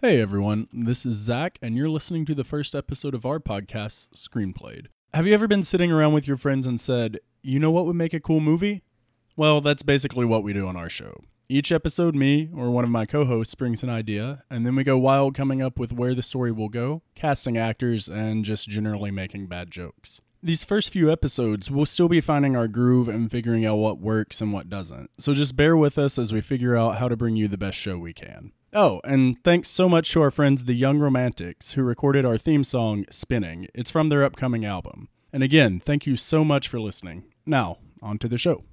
Hey everyone, this is Zach, and you're listening to the first episode of our podcast, Screenplayed. Have you ever been sitting around with your friends and said, you know what would make a cool movie? Well, that's basically what we do on our show. Each episode, me or one of my co hosts brings an idea, and then we go wild coming up with where the story will go, casting actors, and just generally making bad jokes. These first few episodes, we'll still be finding our groove and figuring out what works and what doesn't. So just bear with us as we figure out how to bring you the best show we can. Oh, and thanks so much to our friends the Young Romantics who recorded our theme song, Spinning. It's from their upcoming album. And again, thank you so much for listening. Now, on to the show.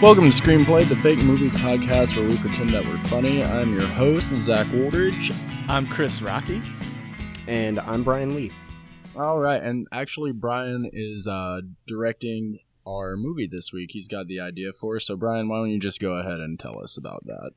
Welcome to Screenplay, the fake movie podcast where we pretend that we're funny. I'm your host, Zach Waldridge. I'm Chris Rocky. And I'm Brian Lee. All right, and actually, Brian is uh, directing our movie this week. He's got the idea for us. So, Brian, why don't you just go ahead and tell us about that?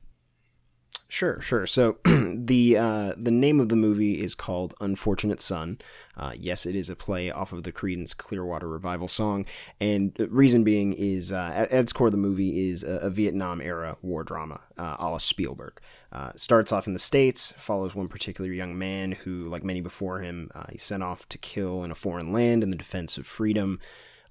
Sure, sure. So the uh, the name of the movie is called Unfortunate Son. Uh, yes, it is a play off of the Creedence Clearwater Revival song, and reason being is uh, at, at its core, the movie is a, a Vietnam era war drama, uh, a la Spielberg. Uh, starts off in the states, follows one particular young man who, like many before him, uh, he's sent off to kill in a foreign land in the defense of freedom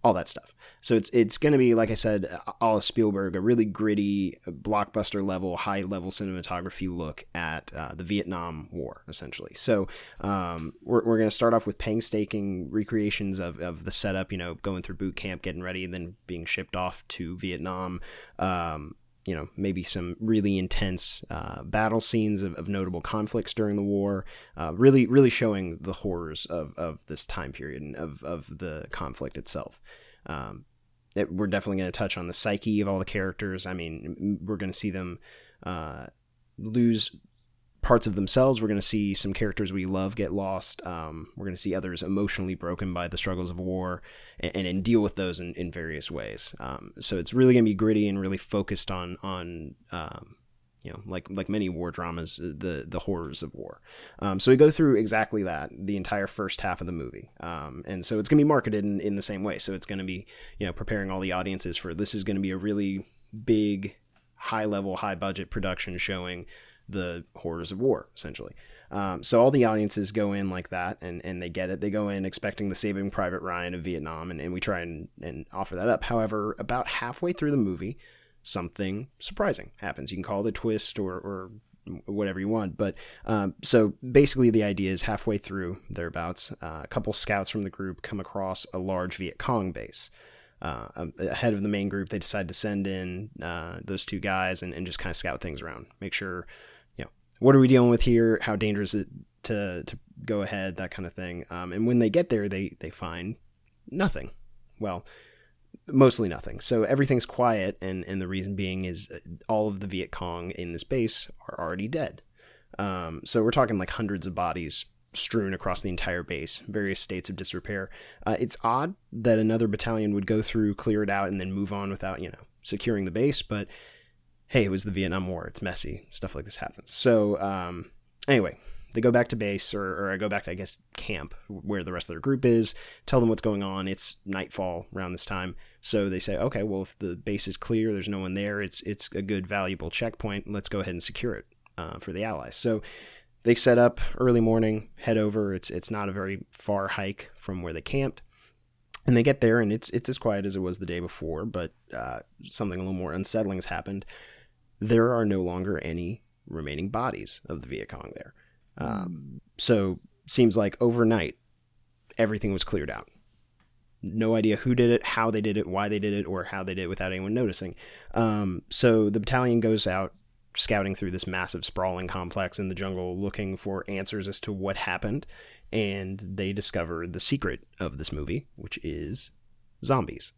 all that stuff. So it's it's going to be like I said, all Spielberg, a really gritty, blockbuster level, high level cinematography look at uh, the Vietnam War, essentially. So um, we're we're going to start off with painstaking recreations of, of the setup, you know, going through boot camp, getting ready, and then being shipped off to Vietnam. Um, you know, maybe some really intense uh, battle scenes of, of notable conflicts during the war, uh, really, really showing the horrors of, of this time period and of, of the conflict itself. Um, it, we're definitely going to touch on the psyche of all the characters. I mean, we're going to see them uh, lose parts of themselves. We're going to see some characters we love get lost. Um, we're going to see others emotionally broken by the struggles of war and, and, and deal with those in, in various ways. Um, so it's really going to be gritty and really focused on on um, you know like like many war dramas the the horrors of war. Um, so we go through exactly that the entire first half of the movie, um, and so it's going to be marketed in, in the same way. So it's going to be you know preparing all the audiences for this is going to be a really big high level high budget production showing the horrors of war, essentially. Um, so all the audiences go in like that, and, and they get it. They go in expecting the Saving Private Ryan of Vietnam, and, and we try and, and offer that up. However, about halfway through the movie, something surprising happens. You can call it a twist or, or whatever you want. But um, so basically, the idea is halfway through thereabouts, uh, a couple scouts from the group come across a large Viet Cong base. Uh, ahead of the main group, they decide to send in uh, those two guys and, and just kind of scout things around, make sure, you know, what are we dealing with here? How dangerous is it to to go ahead? That kind of thing. Um, and when they get there, they they find nothing. Well, mostly nothing. So everything's quiet, and and the reason being is uh, all of the Viet Cong in this base are already dead. Um, so we're talking like hundreds of bodies strewn across the entire base, various states of disrepair. Uh, it's odd that another battalion would go through, clear it out, and then move on without, you know, securing the base. But hey, it was the Vietnam War. It's messy. Stuff like this happens. So um, anyway, they go back to base, or, or I go back to I guess camp where the rest of their group is. Tell them what's going on. It's nightfall around this time, so they say, okay, well if the base is clear, there's no one there. It's it's a good valuable checkpoint. Let's go ahead and secure it uh, for the allies. So they set up early morning, head over. It's it's not a very far hike from where they camped, and they get there, and it's it's as quiet as it was the day before. But uh, something a little more unsettling has happened. There are no longer any remaining bodies of the Viet Cong there. Um, so seems like overnight everything was cleared out. No idea who did it, how they did it, why they did it, or how they did it without anyone noticing. Um, so the battalion goes out scouting through this massive sprawling complex in the jungle looking for answers as to what happened and they discover the secret of this movie, which is zombies.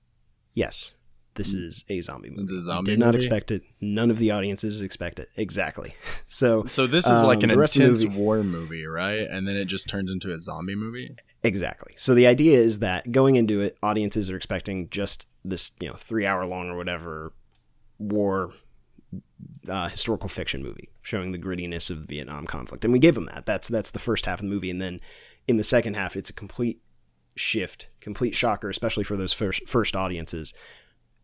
Yes, this is a zombie movie. Zombie Did not movie? expect it. None of the audiences expect it. Exactly. So So this is like Um, an of the intense movie- war movie, right? And then it just turns into a zombie movie. Exactly. So the idea is that going into it, audiences are expecting just this, you know, three hour long or whatever war uh, historical fiction movie showing the grittiness of the Vietnam conflict, and we gave them that. That's that's the first half of the movie, and then in the second half, it's a complete shift, complete shocker, especially for those first first audiences.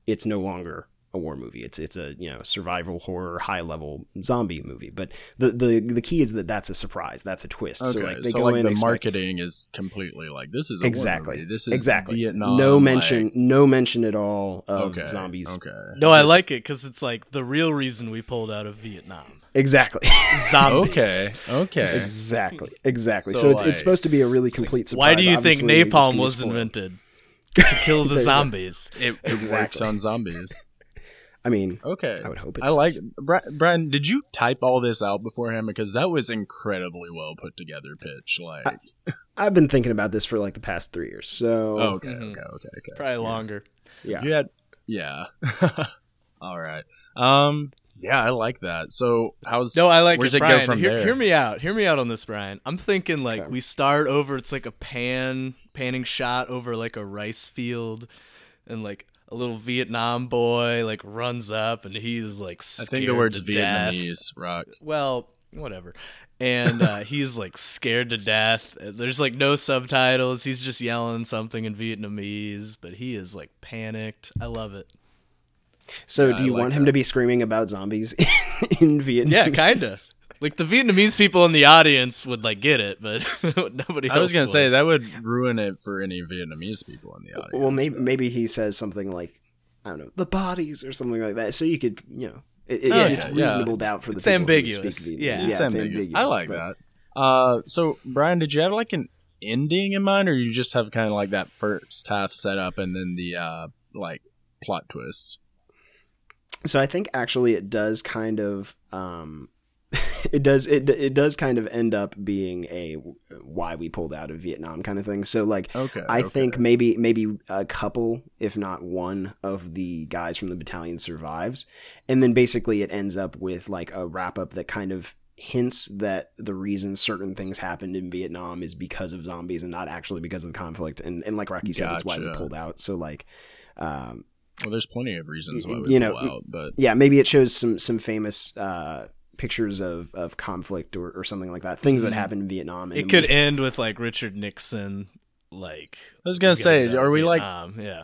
It's no longer a war movie. It's it's a you know survival horror high level zombie movie. But the the the key is that that's a surprise. That's a twist. Okay, So so like like, they go in the expect- marketing is completely like this is a exactly War movie. This is exactly Vietnam. no like- mention no mention at all of okay, zombies Okay. No, I like it because it's like the real reason we pulled out of Vietnam. exactly Zombies. Okay. Okay. exactly exactly so, So, it's, like- it's supposed to be a really complete surprise Why do you think Obviously, it's napalm gonna was spoiled. invented? To kill the There you go. zombies. It, it works on zombies. i mean Okay. I would hope it I like does. Bra- Brian. Did you type all this out beforehand? Because that was incredibly well put together pitch. Like, i've been thinking about this for like the past three years so oh, okay, Mhm. okay, okay, okay. Probably longer. yeah You had, yeah. all right. Um. Yeah, I like that. So, how's No, I like where's it. it go from hear, there? hear me out. Hear me out on this, Brian. I'm thinking like Okay. we start over. It's like a pan panning shot over like a rice field, and like a little Vietnam boy like runs up, and he's like I scared think the word's to death. Vietnamese. Rock. Well, whatever. And uh, he's like scared to death. There's like no subtitles. He's just yelling something in Vietnamese, but he is like panicked. I love it. so Yeah, do you like want him to be screaming about zombies in vietnam Yeah, kinda. Like the Vietnamese people in the audience would like get it, but nobody else. I was gonna would. say that would ruin it for any Vietnamese people in the audience. well maybe but- maybe he says something like i don't know the bodies or something like that so you could you know it, it- Oh, it's yeah, yeah. reasonable It's- doubt for the it's people who ambiguous. speak Vietnamese. Yeah. it's, ambiguous. I like but- that. Uh, so Brian, did you have like an ending in mind, or you just have kind of like that first half set up and then the uh like plot twist? So I think actually it does kind of um it does it it does kind of end up being a why we pulled out of Vietnam kind of thing. So like Okay, I okay. think maybe maybe a couple if not one of the guys from the battalion survives and then basically it ends up with like a wrap up that kind of hints that the reason certain things happened in Vietnam is because of zombies and not actually because of the conflict and and like Rocky said that's why we pulled out. So like um Well, there's plenty of reasons why we you pull out, but yeah, maybe it shows some some famous uh, pictures of, of conflict or, or something like that. Things that Mhm. happened in Vietnam. and it could we- end with like Richard Nixon, like. I was gonna say, out are we like, Vietnam. Yeah.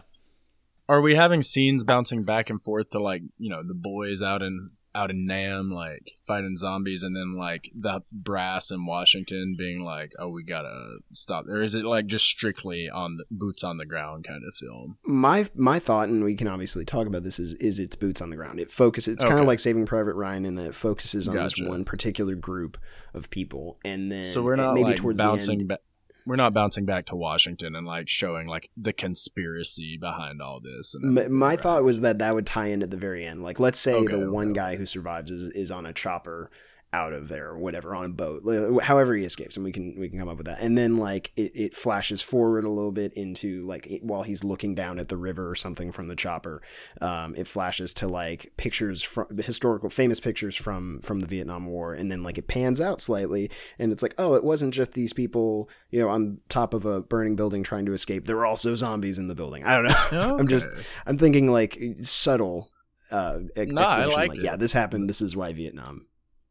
are we having scenes bouncing back and forth to like, you know, the boys out in out in Nam like fighting zombies, and then like the brass in Washington being like, oh, we gotta stop, or is it like just strictly on the boots on the ground kind of film? my my thought, and we can obviously talk about this, is is it's boots on the ground. It focuses. It's kind of like Saving Private Ryan in that it focuses on Gotcha. this one particular group of people, and then So we're not maybe like towards the bouncing end. back. We're not bouncing back to Washington and like showing like the conspiracy behind all this. My right? thought was that that would tie in at the very end. Like, let's say Okay, the one okay. guy who survives is, is on a chopper out of there or whatever on a boat, however he escapes, and we can we can come up with that. And then like it, it flashes forward a little bit into like it, while he's looking down at the river or something from the chopper, um, it flashes to like pictures from historical famous pictures from from the Vietnam War, and then like it pans out slightly, and it's like oh, it wasn't just these people you know on top of a burning building trying to escape. There were also zombies in the building. I don't know. I'm just I'm thinking like subtle uh No, I like like yeah, this happened, this is why Vietnam.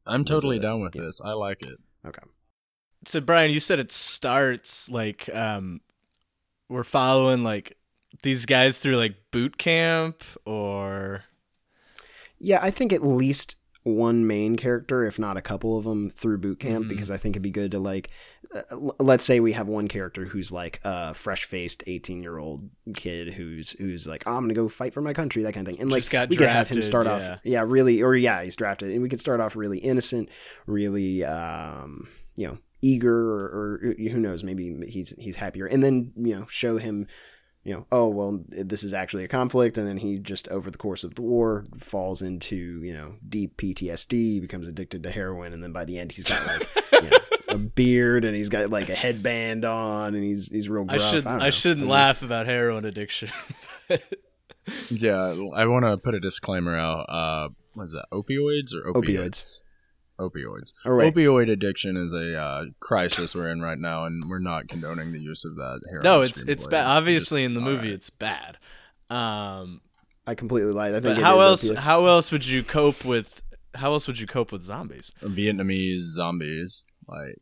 I'm totally a- down with yeah. this. I like it. Okay. So Brian, you said it starts like um, we're following like these guys through like boot camp or Yeah, I think at least one main character, if not a couple of them, through boot camp Mhm. because I think it'd be good to like, uh, l- let's say we have one character who's like a fresh faced eighteen year old kid who's who's like, oh, I'm gonna go fight for my country, that kind of thing, and like Just got we could have him start yeah. off, yeah, really, or yeah, he's drafted, and we could start off really innocent, really, um, you know, eager, or, or who knows, maybe he's he's happier, and then you know, show him you know, oh well, this is actually a conflict, and then he just over the course of the war falls into you know deep PTSD, becomes addicted to heroin, and then by the end he's got like you know, a beard and he's got like a headband on and he's he's real I should don't I, know. shouldn't laugh about heroin addiction. Yeah, I want to put a disclaimer out. Uh, what is that? Opioids or opiates? Opioids. All right. Opioid addiction is a uh, crisis we're in right now, and we're not condoning the use of that. Here no, it's it's bad. Obviously, Just- in the movie, alright. it's bad. Um, I completely lied. I think but it how is else? opiates. How else would you cope with? How else would you cope with zombies? Vietnamese zombies, like,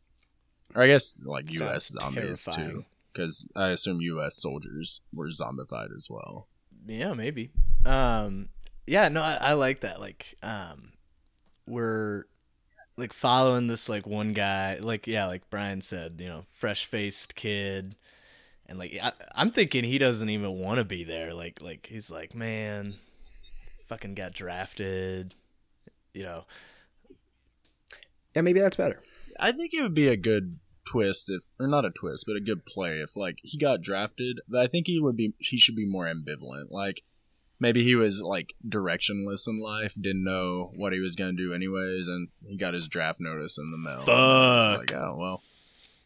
or I guess like Sounds U.S. zombies terrifying. too, because I assume U.S. soldiers were zombified as well. Yeah, maybe. Um, yeah, no, I, I like that. Like, um, we're like following this like one guy, like yeah, like Brian said, you know, fresh faced kid, and like I, I'm thinking he doesn't even want to be there. Like, like he's like, man, fucking got drafted, you know. Yeah, maybe that's better. I think it would be a good twist if, or not a twist, but a good play if like he got drafted. But I think he would be, he should be more ambivalent. Like maybe he was like directionless in life, didn't know what he was gonna do anyways, and he got his draft notice in the mail. Fuck. Like oh well,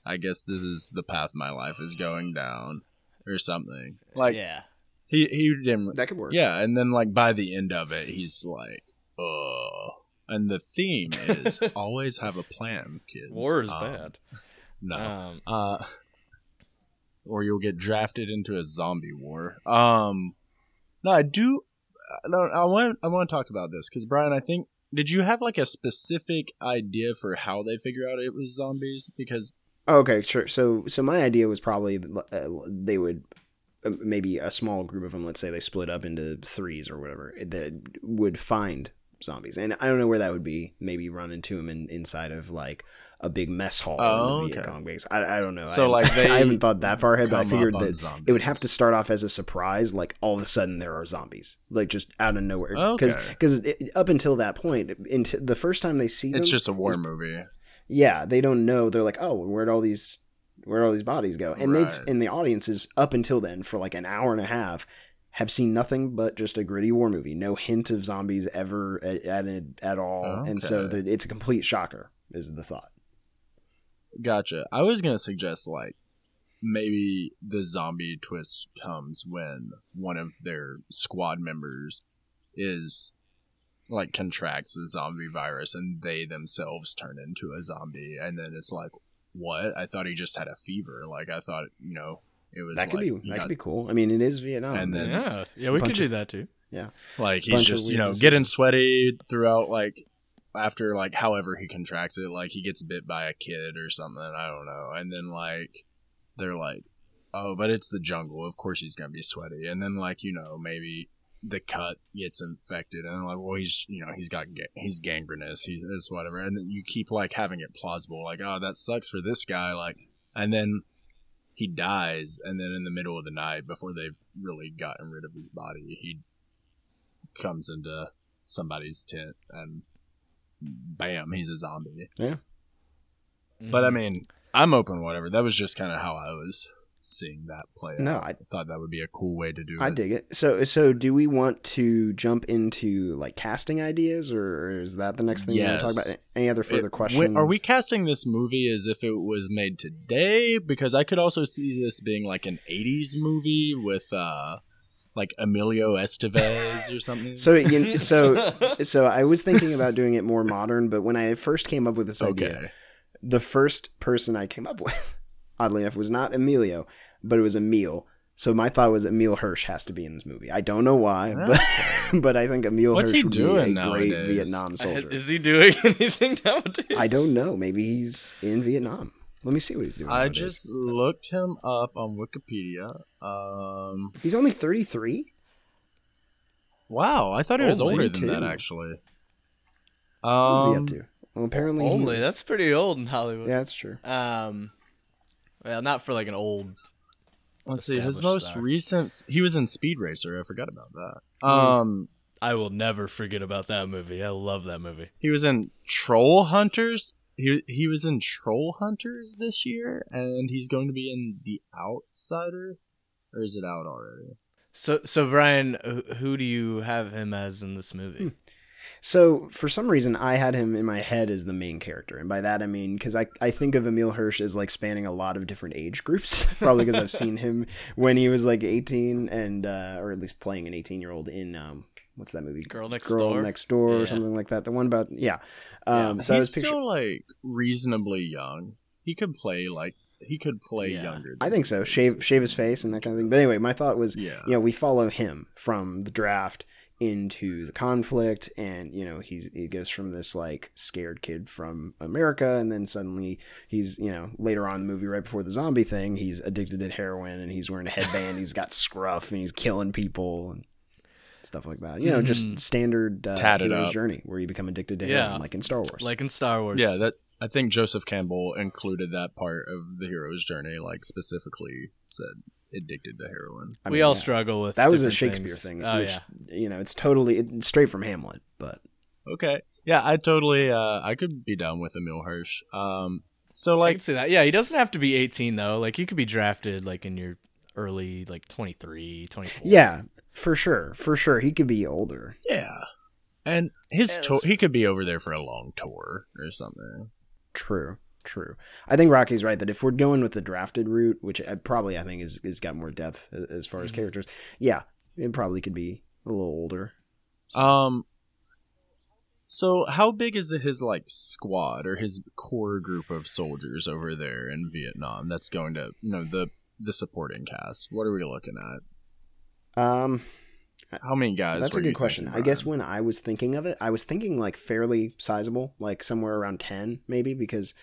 I guess this is the path my life is going down, or something. Like yeah, he he didn't. That could work. Yeah, and then like by the end of it, he's like, oh. And the theme is always have a plan, kids. war is Um, bad. no. Um, Uh, or you'll get drafted into a zombie war. Um, no, I do. No, I want I want to talk about this because Brian, I think did you have like a specific idea for how they figure out it was zombies? Because okay, sure. So, so my idea was probably uh, they would uh, maybe a small group of them. Let's say they split up into threes or whatever that would find zombies, and I don't know where that would be. Maybe run into them in, inside of like a big mess hall Oh, in the Viet okay. Cong base. I, I don't know. So, I, like, they I haven't thought that far ahead, but I figured that it would have to start off as a surprise. Like all of a sudden there are zombies, like just out of nowhere. Because Okay. because up until that point, into the first time they see them, it's just a war movie. yeah, they don't know. They're like, oh, where'd all these where'd all these bodies go? And they've Right. and the audiences up until then for like an hour and a half have seen nothing but just a gritty war movie. No hint of zombies ever at at, at all, and so Okay. that it's a complete shocker. Is the thought? Gotcha. I was gonna suggest like maybe the zombie twist comes when one of their squad members is like contracts the zombie virus and they themselves turn into a zombie and then it's like what i thought he just had a fever like i thought you know it was That could like, be that got- could be cool. I mean, it is Vietnam. And then- yeah, yeah, we could bunch do that too. Yeah like he's just you know getting sweaty throughout like after like however he contracts it like he gets bit by a kid or something i don't know and then like they're like oh but it's the jungle of course he's gonna be sweaty and then like you know maybe the cut gets infected and like well he's you know he's got he's gangrenous he's it's whatever and then you keep like having it plausible like oh that sucks for this guy like and then he dies and then in the middle of the night before they've really gotten rid of his body he comes into somebody's tent and bam he's a zombie Yeah. but Mm-hmm. i mean i'm open whatever that was just kind of how i was seeing that play out. No, I- thought that would be a cool way to do I it I dig it. So, so do we want to jump into like casting ideas, or is that the next thing you want to talk about? Any other further It- questions? when- are we casting this movie as if it was made today? Because I could also see this being like an '80s movie with uh, like Emilio Estevez or something. So, you, so, so I was thinking about doing it more modern, but when I first came up with this idea, okay, the first person I came up with, oddly enough, was not Emilio, but it was Emile. So my thought was Emile Hirsch has to be in this movie. I don't know why, but but I think Emile What's Hirsch he would be a doing great? Vietnam soldier. Is he doing anything nowadays? I don't know. Maybe he's in Vietnam. Let me see what he's doing. I nowadays. just looked him up on Wikipedia. Um, he's only thirty three. wow, I thought he was Only older than that two. actually. What's he Um, up to? Well, apparently Only is. that's pretty old in Hollywood. yeah, that's true. Um, well, not for like an old. Let's see. His most star. recent, he was in Speed Racer. I forgot about that. Hmm. Um, I will never forget about that movie. I love that movie. he was in Trollhunters. He he was in Trollhunters this year, and he's going to be in The Outsider, or is it out already? So, so Brian, who, who do you have him as in this movie? So for some reason, I had him in my head as the main character, and by that I mean because I I think of Emile Hirsch as like spanning a lot of different age groups, probably because I've seen him when he was like eighteen and uh, or at least playing an eighteen year old in um what's that movie Girl Next door. Girl Door? Next Door or something like that. The one about yeah. Yeah. Um, so I he's was picturing. still like reasonably young. He could play like he could play Yeah. younger. I think so. Shave shave his face and that kind of thing. But anyway, my thought was, Yeah. you know, we follow him from the draft into the conflict, and you know, he's he goes from this like scared kid from America, and then suddenly he's you know later on in the movie, right before the zombie thing, he's addicted to heroin, and he's wearing a headband, he's got scruff, and he's killing people and stuff like that. You know, just standard uh, Tatted hero's up. journey where you become addicted to Yeah. heroin, like in Star Wars. Like in Star Wars. Yeah, that I think Joseph Campbell included that part of the hero's journey, like specifically said addicted to heroin. I we mean, all yeah. struggle with That was a Shakespeare things. thing, Oh which yeah. you know, it's totally it's straight from Hamlet, but. Okay. Yeah, I totally uh I could be down with Emile Hirsch. Um so I like can see that. Yeah, he doesn't have to be 18 though. Like you could be drafted like in your early like 23, 24. Yeah, for sure, for sure. He could be older. yeah. And his Yeah, tour, he could be over there for a long tour or something. True, true. I think Rocky's right that if we're going with the drafted route, which I probably I think is is got more depth as far as Mhm. characters, yeah, it probably could be a little older. Um so how big is the, his like squad or his core group of soldiers over there in Vietnam that's going to you know the the supporting cast? What are we looking at? Um, How many guys? that's a good question. I guess when I was thinking of it, I was thinking like fairly sizable, like somewhere around ten, maybe, because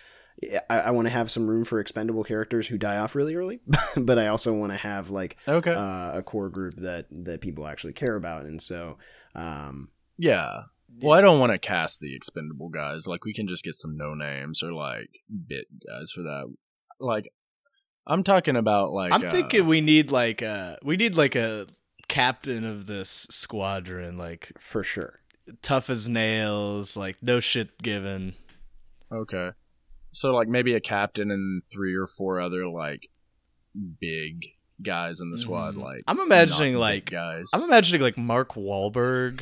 I, I want to have some room for expendable characters who die off really early, but I also want to have like Okay. uh, a core group that that people actually care about, and so um, Yeah. Well, I don't want to cast the expendable guys. Like, we can just get some no names or like bit guys for that. Like, I'm talking about like. I'm uh, thinking we need like a we need like a captain of this squadron, like for sure. tough as nails, like no shit given. Okay. So like maybe a captain and three or four other like big guys in the squad. Mhm. Like I'm imagining, like- guys I'm imagining like Mark Wahlberg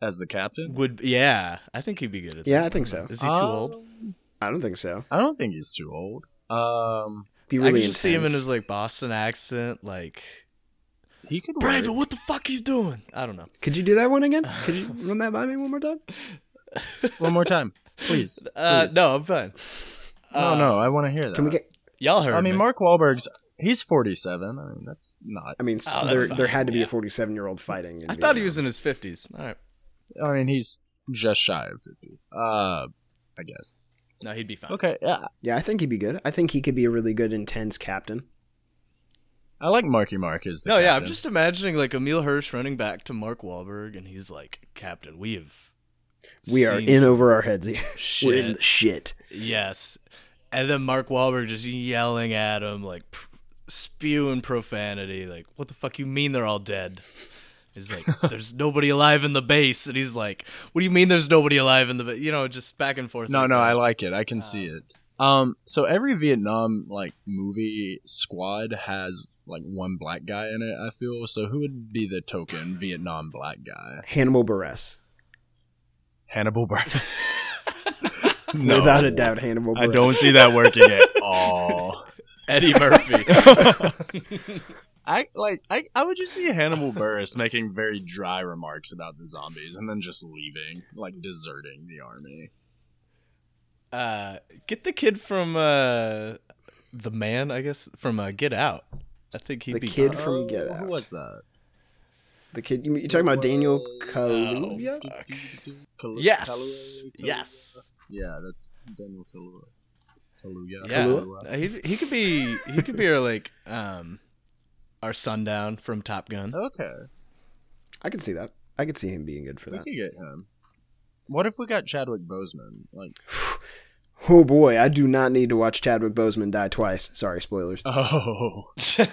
as the captain. would. Yeah, I think he'd be good at that. Yeah, I think so. Is he too old? Um, I don't think so. I don't think he's too old. Um, Be I really can just see him in his like Boston accent, like he could. Brandon, work. what the fuck are you doing? I don't know. Could you do that one again? Could you run that by me one more time? One more time, please. Uh, Please. no, I'm fine. no, Uh, no. I want to hear that. Can we get? Y'all heard I mean, me. Mark Wahlberg's he's 47. I mean, that's not. I mean, Oh, there fine. there had to be Yeah. a 47 year old fighting. I thought he was in his 50s. All right. I mean, he's just shy of 50. Uh, I guess. No, he'd be fine. Okay. Yeah, Yeah, I think he'd be good. I think he could be a really good intense captain. I like Marky Mark as the. No, yeah, I'm just imagining like Emile Hirsch running back to Mark Wahlberg, and he's like, "Captain, we have We are in over our heads here. We're in shit." the shit. Yes, and then Mark Wahlberg just yelling at him, like pr- spewing profanity, like, "What the fuck you mean they're all dead?" He's like, "There's nobody alive in the base," and he's like, "What do you mean there's nobody alive in the base?" You know, just back and forth. No, like no, that. I like it. I can see it. Um, so every Vietnam like movie squad has like one black guy in it. I feel so. Who would be the token Vietnam black guy? Hannibal Buress. Hannibal Buress. Without a doubt, Hannibal Buress. I don't see that working at all. Eddie Murphy. I like I, I would just see Hannibal Buress making very dry remarks about the zombies and then just leaving, like deserting the army. uh, get the kid from uh, the man, I guess, from uh, Get Out. I think he'd be The be kid fine. from Get Oh, Out. Who was that? The kid. You you talking about Daniel Oh, Kaluuya? fuck. Kalu- Yes, Kalu- yes, Yeah, that's Daniel Kaluuya. Kaluuya. yeah. Kaluuya. Uh, He he could be he could be our like um our sundown from Top Gun. Okay, I can see that. I could see him being good for we that. We could get him. What if we got Chadwick Boseman? Like, Oh boy, I do not need to watch Chadwick Boseman die twice. Sorry, spoilers. oh,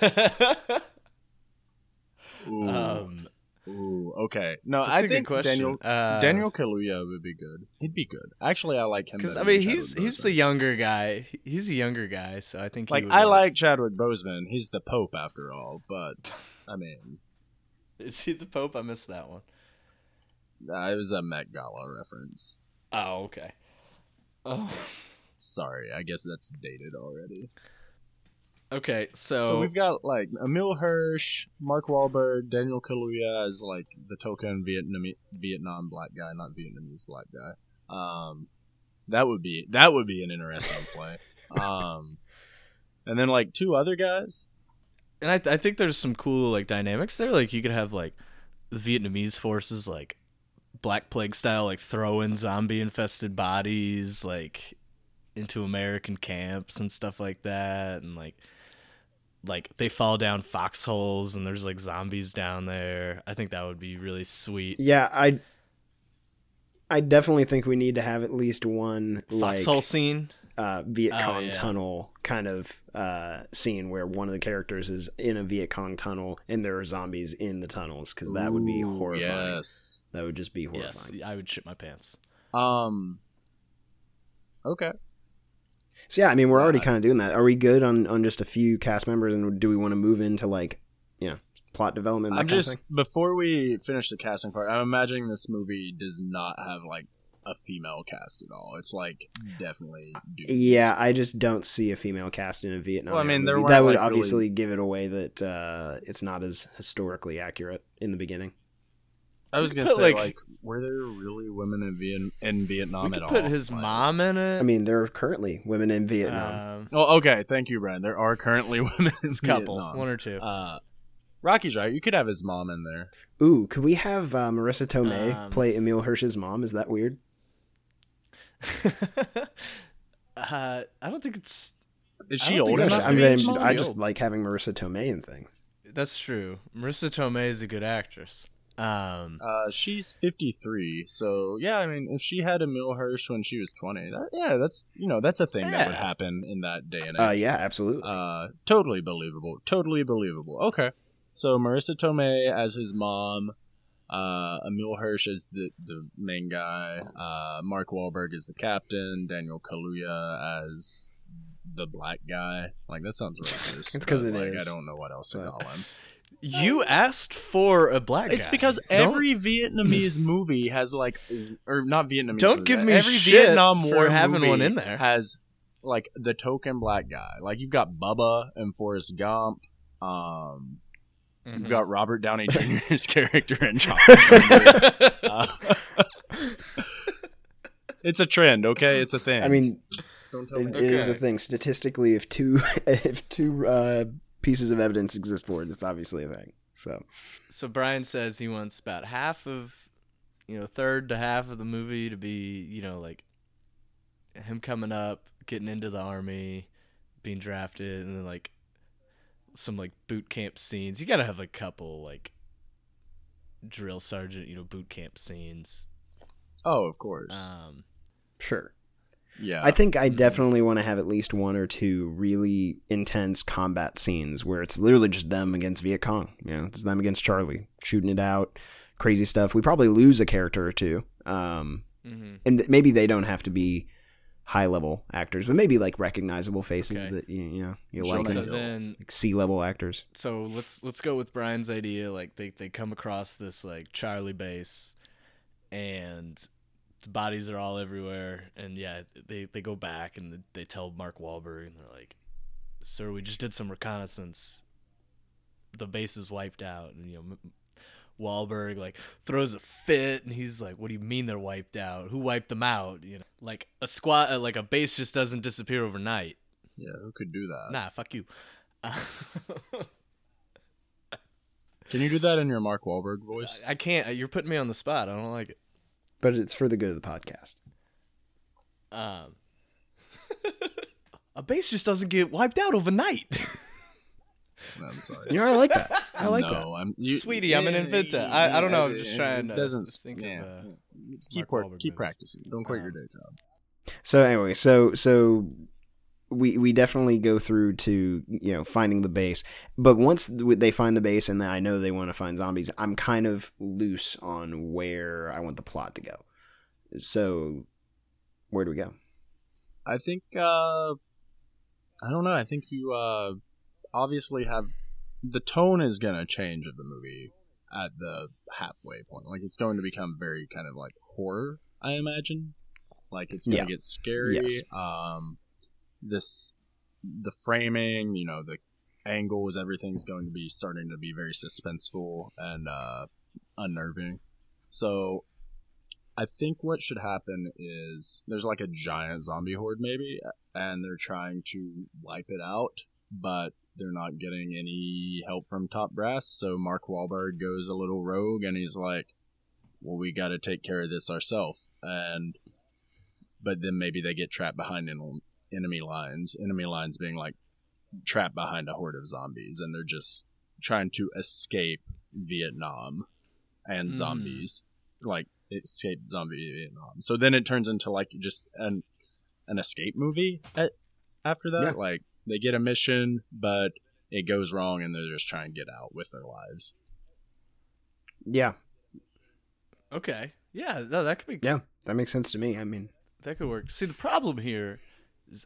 um, ooh, okay. No, that's I think question. Daniel Uh, Daniel Kaluuya would be good. He'd be good. Actually, I like him. because I mean he's he's the younger guy. He's a younger guy, so I think he like I like Chadwick Boseman. He's the Pope after all. But I mean, Is he the Pope? I missed that one. Uh, it was a Met Gala reference. Oh, okay. Oh. Sorry, I guess that's dated already. Okay, So, so, we've got like Emile Hirsch, Mark Wahlberg, Daniel Kaluuya as like the token Vietnam Vietnam black guy, not Vietnamese black guy. Um, that would be that would be an interesting play. Um, and then like two other guys. and I, I think there's some cool like dynamics there. Like you could have like the Vietnamese forces like Black Plague style, like throwing zombie infested bodies like into American camps and stuff like that, and like like they fall down foxholes and there's like zombies down there. I think that would be really sweet. Yeah, I I definitely think we need to have at least one like Foxhole scene. uh, Viet Oh, Cong yeah. tunnel kind of uh, scene where one of the characters is in a Viet Cong tunnel and there are zombies in the tunnels because that would be horrifying. Yes. That would just be Yes, horrifying. I would shit my pants. Um. Okay. So yeah, I mean we're already kind of doing that. Are we good on on just a few cast members and do we want to move into like you know plot development? I'm just before we finish the casting part. I'm imagining this movie does not have like a female cast at all. It's like definitely dudes. Yeah, I just don't see a female cast in a Vietnam. Well, I mean, that would like, really- obviously give it away that uh, it's not as historically accurate in the beginning. I was gonna could say like, like- were there really women in Viet- in Vietnam we at could all? put his Like- mom in it. I mean, there are currently women in Vietnam. um, Well, okay, thank you, Brian. There are currently women in a couple, Vietnam. one or two. Uh, Rocky's right. You could have his mom in there. Ooh, could we have uh, Marisa Tomei Um, play Emile Hirsch's mom? Is that weird? uh, I don't think it's. Is she don't old enough? I mean, his she's mom? I just old. like having Marisa Tomei in things. That's true. Marisa Tomei is a good actress. Um, Uh, she's 53, so yeah. I mean, if she had Emile Hirsch when she was 20, that, yeah, that's you know that's a thing that would happen in that day and age. Uh, yeah, absolutely. Uh, totally believable. Totally believable. Okay. So Marisa Tomei as his mom, uh, Emile Hirsch is the the main guy, uh, Mark Wahlberg is the captain, Daniel Kaluuya as the black guy. Like that sounds racist. it's because it like, is. I don't know what else to But- call him. You asked for a black It's guy. because Don't- every Vietnamese movie has like, or not Vietnamese. Don't movie, give me every shit Vietnam for War having movie one in there. Has like the token black guy. Like you've got Bubba and Forrest Gump. Um, Mhm. you've got Robert Downey Jr.'s character in Chocolate Thunder. Uh, it's a trend, okay? It's a thing. I mean, Don't tell it, me. it is a thing. Statistically, if two if two uh, pieces of evidence exist for it, it's obviously a thing. So So Brian says he wants about half of, you know, third to half of the movie to be, you know, like him coming up, getting into the army, being drafted, and then like some like boot camp scenes. You gotta have a couple like drill sergeant, you know, boot camp scenes. Oh, of course. Um, sure. Yeah. I think I definitely want to have at least one or two really intense combat scenes where it's literally just them against Viet Cong. You know, it's them against Charlie, shooting it out, crazy stuff. We probably lose a character or two, um, mhm. and th- maybe they don't have to be high level actors, but maybe like recognizable faces Okay. that you, you know you Jonah like, So then like level actors. so let's let's go with Brian's idea. Like they they come across this like Charlie base, and the bodies are all everywhere. And yeah, they they go back and they tell Mark Wahlberg, and they're like, "Sir, we just did some reconnaissance. The base is wiped out." And you know. Wahlberg like throws a fit and he's like, "What do you mean they're wiped out? Who wiped them out? You know, like a squad, uh, like a base just doesn't disappear overnight. yeah, who could do that? Nah, fuck you." Can you do that in your Mark Wahlberg voice? I can't. You're putting me on the spot. I don't like it. But it's for the good of the podcast. Um, a base just doesn't get wiped out overnight. I'm sorry. You know, I like that. I like no, that. I'm you, Sweetie, I'm an inventor. I- I don't know, I'm just trying It to doesn't think of, uh, keep Mark work, keep practicing. Don't quit your Um, day job. So anyway, so so we we definitely go through to you know finding the base, but once they find the base and I know they want to find zombies, I'm kind of loose on where I want the plot to go. So where do we go? I think uh I don't know. I think you uh obviously have the tone is gonna change of the movie at the halfway point. Like it's going to become very kind of like horror, I imagine. Like it's going to Yeah. get scary. Yes. Um, this the framing, you know, the angles, everything's going to be starting to be very suspenseful and uh, unnerving. So I think what should happen is there's like a giant zombie horde maybe, and they're trying to wipe it out, but they're not getting any help from top brass. So Mark Wahlberg goes a little rogue, and he's like, "Well, we got to take care of this ourselves." And but then maybe they get trapped behind en- enemy lines. Enemy lines being like trapped behind a horde of zombies, and they're just trying to escape Vietnam and Mm. zombies, like escape zombie Vietnam. So then it turns into like just an an escape movie at, after that. Yeah. Like they get a mission, but it goes wrong, and they're just trying to get out with their lives. Yeah, Okay. Yeah, no, that could be yeah, that makes sense to me. I mean, that could work. See, the problem here is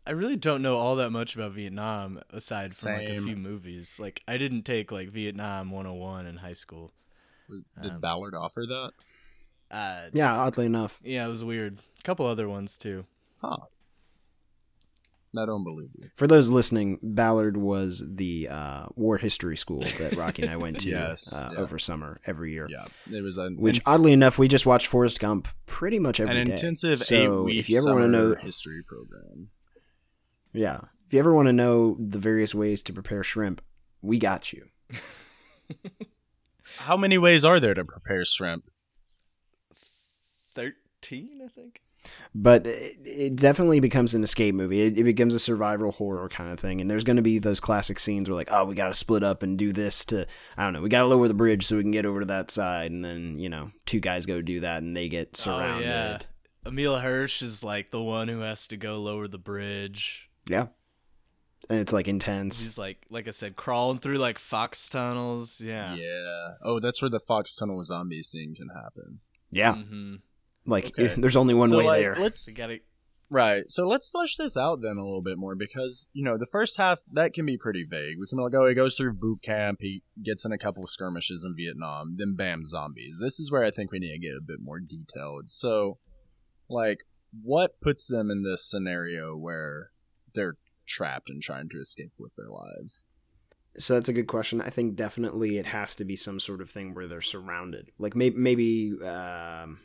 I really don't know all that much about Vietnam aside from like a few movies. Like I didn't take like Vietnam 101 in high school. Was, did Um, Ballard offer that? Uh, yeah, oddly enough, yeah, it was weird. A couple other ones too. Huh. I don't believe you. for those listening, Ballard was the uh, war history school that Rocky and I went to Yes, uh, yeah. over summer every year. Yeah, it was a Which, oddly enough, we just watched Forrest Gump pretty much an every day. intensive so eight week if you ever want to know, history program. Yeah, if you ever want to know the various ways to prepare shrimp, we got you. How many ways are there to prepare shrimp? Thirteen, I think. But it, it definitely becomes an escape movie. It, it becomes a survival horror kind of thing. And there's going to be those classic scenes where, like, oh, we got to split up and do this to, I don't know, we got to lower the bridge so we can get over to that side. And then, you know, two guys go do that and they get surrounded. Oh yeah. Emile Hirsch is like the one who has to go lower the bridge. Yeah. And it's like intense. He's like, like I said, crawling through like fox tunnels. Yeah. Yeah. Oh, that's where the Fox Tunnel zombie scene can happen. Yeah. Mm-hmm. Like, Okay. there's only one So, way like, there. Let's So you gotta. right. So let's flesh this out then a little bit more because you know the first half that can be pretty vague. We can be like, oh, he goes through boot camp, he gets in a couple of skirmishes in Vietnam, then bam, zombies. This is where I think we need to get a bit more detailed. So, like, what puts them in this scenario where they're trapped and trying to escape with their lives? So that's a good question. I think definitely it has to be some sort of thing where they're surrounded. Like maybe maybe um,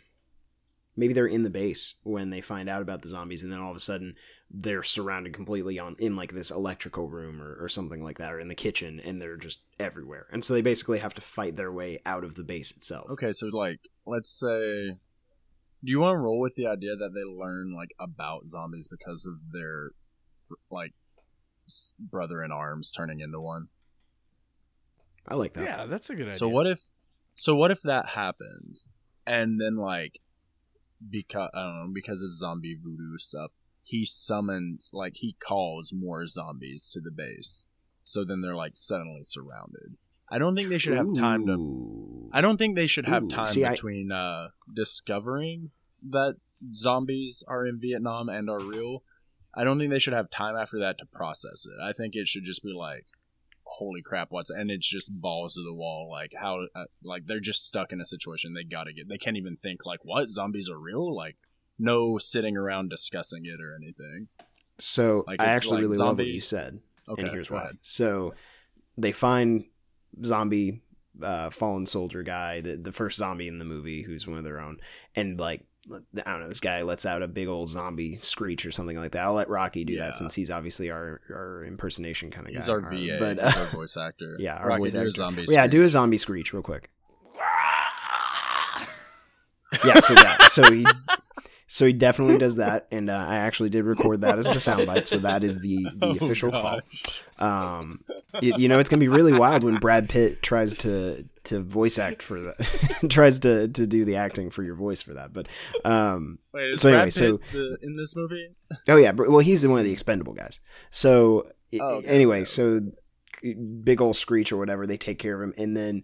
maybe they're in the base when they find out about the zombies, and then all of a sudden they're surrounded completely on in like this electrical room or, or something like that, or in the kitchen, and they're just everywhere. And so they basically have to fight their way out of the base itself. Okay, so like, let's say, do you want to roll with the idea that they learn like about zombies because of their like brother in arms turning into one? I like that. Yeah, that's a good idea. So what if, so what if that happens, and then like, because I don't know, because of zombie voodoo stuff, he summons like he calls more zombies to the base, so then they're like suddenly surrounded. I don't think they should have time to I don't think they should have Ooh, time see, I- between uh, discovering that zombies are in Vietnam and are real. I don't think they should have time after that to process it. I think it should just be like, "Holy crap, what's?" And it's just balls to the wall. Like how, uh, like they're just stuck in a situation. They gotta get. They can't even think like, "What? Zombies are real?" Like no sitting around discussing it or anything. So Like, I actually like really love what you said. Okay, and here's why. ahead. So they find zombie uh, fallen soldier guy, the the first zombie in the movie, who's one of their own, and like I don't know, this guy lets out a big old zombie screech or something like that. I'll let Rocky do Yeah. that since he's obviously our our impersonation kind of guy. He's our VA, but he's uh, our voice actor. yeah, our Rocky, voice do a actor. zombie. yeah, do a zombie screech real quick. yeah, so that so he so he definitely does that, and uh, I actually did record that as the soundbite. So that is the the Oh, official call. Um, it, you know, it's gonna be really wild when Brad Pitt tries to to voice act for that, tries to to do the acting for your voice for that. But um, Wait, is So Brad anyway, so- the, in this movie? oh yeah, well he's one of the expendable guys. So Oh, okay, anyway, okay. so big old screech or whatever, they take care of him, and then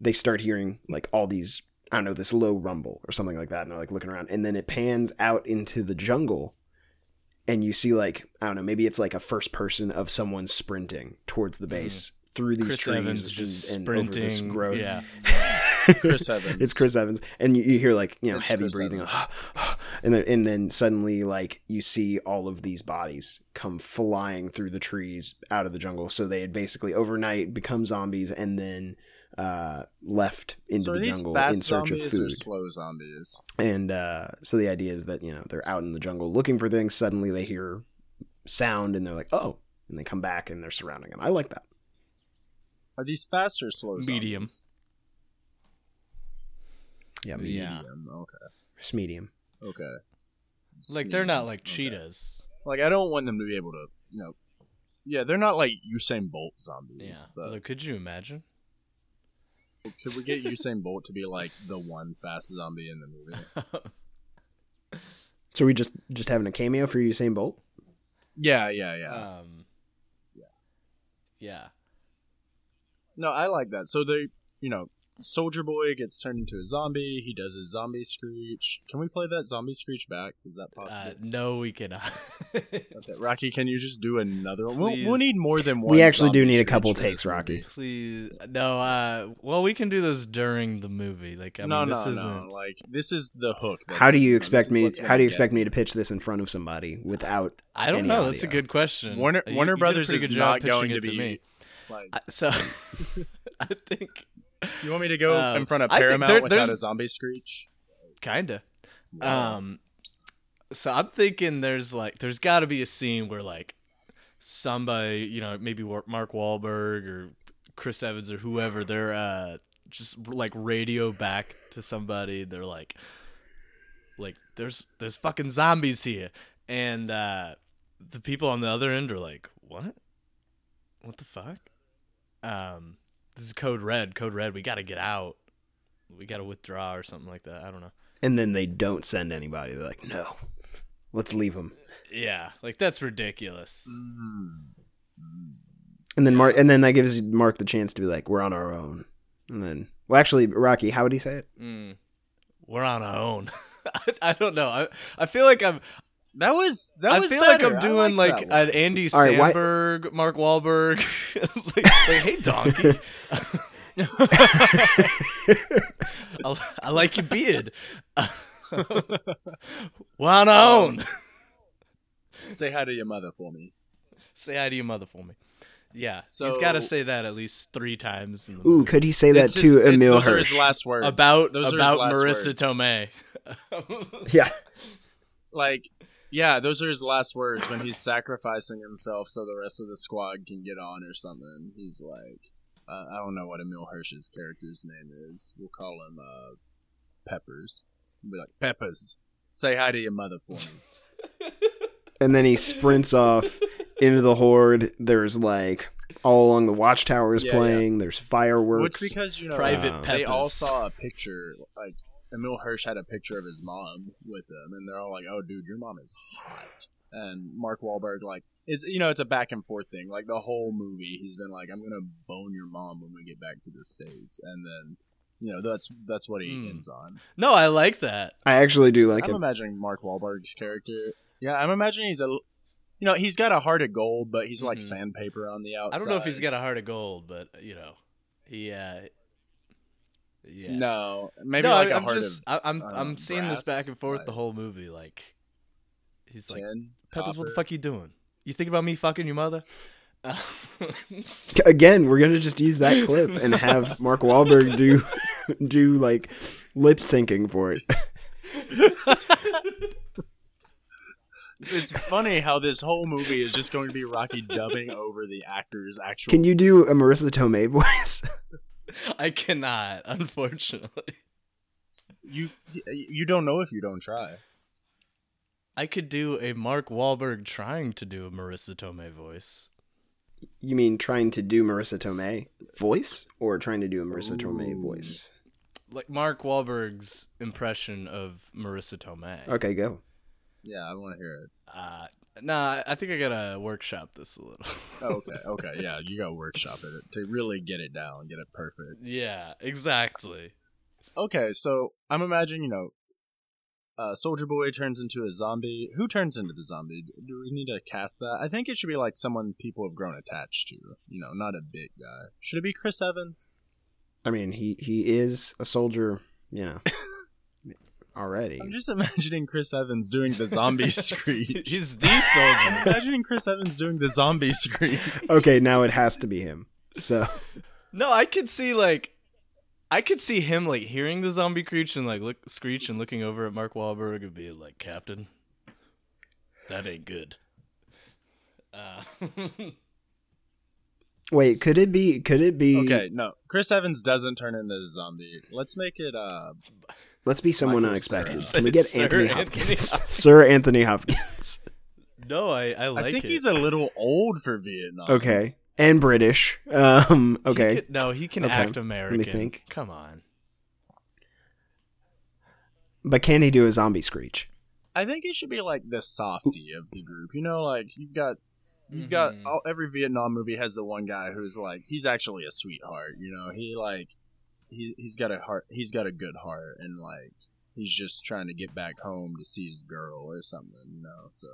they start hearing like all these. I don't know this low rumble or something like that, and they're like looking around, and then it pans out into the jungle, and you see like I don't know, maybe it's like a first person of someone sprinting towards the mm-hmm. base through these Chris trees Evans and, just and over this sprinting. growth. Yeah. Chris Evans. it's Chris Evans, and you, you hear like you know It's heavy Chris breathing, and then and then suddenly like you see all of these bodies come flying through the trees out of the jungle. So they had basically overnight become zombies and then uh, left into so the jungle in search of zombies or food. slow zombies? And uh, so the idea is that you know they're out in the jungle looking for things. Suddenly they hear sound and they're like, oh, and they come back and they're surrounding them. I like that. Are these fast or slow? Medium. Zombies? Yeah, Yeah. Medium. Okay. it's medium. Okay. Like they're not like Okay. cheetahs. Like I don't want them to be able to, you know. Yeah, they're not like Usain Bolt zombies. Yeah. But Look, could you imagine? Could we get Usain Bolt to be like the one fast zombie in the movie? So are we just just having a cameo for Usain Bolt? Yeah, yeah, yeah. Um. Yeah. No, I like that. So they, you know, Soldier Boy gets turned into a zombie. He does his zombie screech. Can we play that zombie screech back? Is that Uh, possible? no, we cannot. okay. Rocky, can you just do another one? We'll, we'll need more than one. We actually do need a couple takes. Rocky. Please, no. Uh, well, we can do those during the movie. Like, I no, mean, no, this isn't. no. Like this is the hook. How do you expect me? How gonna do you get expect me to pitch this in front of somebody without? I don't any know. That's a good question. Warner You- Warner you did a Brothers pretty is good job not going pitching to it be me. like. I- So, I think You want me to go Um, in front of Paramount there- without a zombie screech? kinda. Um, so I'm thinking there's like there's got to be a scene where like somebody, you know, maybe Mark Wahlberg or Chris Evans or whoever, they're uh just like radio back to somebody. They're like, like there's there's fucking zombies here, and uh the people on the other end are like, what? What the fuck? Um, this is Code Red. Code Red. We got to get out. We got to withdraw or something like that. I don't know. And then they don't send anybody. They're like, no, let's leave them. Yeah, like that's ridiculous. And then Mark, and then that gives Mark the chance to be like, we're on our own. And then, well, actually, Rocky, how would he say it? Mm. We're on our own. I, I don't know. I I feel like I'm. That was that I was feel better. like I'm doing like like, an Andy All right, why- Samberg, Mark Wahlberg. like, like, hey, donkey. I, I like your beard. We're on our own. Say hi to your mother for me. Say hi to your mother for me. Yeah, so he's got to say that at least three times in the Ooh, movie. could he say that It's to his- it- Emile those are Hirsch? his last words. about Those are his about last Marisa words. Tomei. yeah. Like, yeah, those are his last words when he's sacrificing himself so the rest of the squad can get on or something. He's like, uh, I don't know what Emile Hirsch's character's name is. We'll call him uh, Peppers. We'll be like, Peppers, say hi to your mother for me. And then he sprints off into the horde. There's like all along the watchtowers Yeah, yeah. playing. There's fireworks. it's because you know Private Um, they all saw a picture. Like Emile Hirsch had a picture of his mom with him, and they're all like, "Oh, dude, your mom is hot." And Mark Wahlberg, like, it's you know, it's a back and forth thing. Like the whole movie, he's been like, "I'm gonna bone your mom when we get back to the states," and then. You know that's that's what he Mm. ends on. no, I like that. I actually do like I'm it. imagining Mark Wahlberg's character. Yeah, I'm imagining he's a, you know, he's got a heart of gold, but he's like Mhm. sandpaper on the outside. I don't know if he's got a heart of gold, but you know, he. Uh, yeah. No, maybe no, like I- a I'm heart just. of I, I'm. um, I'm seeing this back and forth the whole movie. Like, he's like, tin. Peppers, what the copper. fuck you doing? You think about me fucking your mother? Uh, Again, we're gonna just use that clip and have Mark Wahlberg do do like lip syncing for it. It's funny how this whole movie is just going to be Rocky dubbing over the actor's actual. Can you do a Marisa Tomei voice? I cannot, unfortunately. You you don't know if you don't try. I could do a Mark Wahlberg trying to do a Marisa Tomei voice. you mean trying to do Marisa Tomei voice or trying to do a Marisa Tomei voice? Like Mark Wahlberg's impression of Marisa Tomei. Okay, go. Yeah, I want to hear it. Uh, nah, I think I gotta workshop this a little. Oh, okay, okay, yeah, you got to workshop it to really get it down, get it perfect. yeah, exactly. Okay, so I'm imagining, you know, uh, Soldier Boy turns into a zombie. Who turns into the zombie? Do we need to cast that? I think it should be like someone people have grown attached to. You know, not a big guy. Should it be Chris Evans? I mean, he he is a soldier, you know, already. I'm just imagining Chris Evans doing the zombie screech. He's the soldier. I'm imagining Chris Evans doing the zombie screech. okay, now it has to be him. So No, I could see like I could see him like hearing the zombie screech and like look screech and looking over at Mark Wahlberg and being like, Captain, that ain't good. Uh, wait, could it be? Could it be? Okay, no. Chris Evans doesn't turn into a zombie. Let's make it uh Let's be someone Michael unexpected. Cera. Can we get Sir Anthony Anthony Hopkins? Hopkins. Sir Anthony Hopkins. no, I I like I think it. he's a little old for Vietnam. Okay, and British. Um. He Okay. no, he can Okay, act American. let me think. Come on. But can he do a zombie screech? I think he should be like the softy of the group. You know, like you've got you've got Mhm. all, every Vietnam movie has the one guy who's like he's actually a sweetheart. You know, he like he he's got a heart. He's got a good heart, and like he's just trying to get back home to see his girl or something. You know, so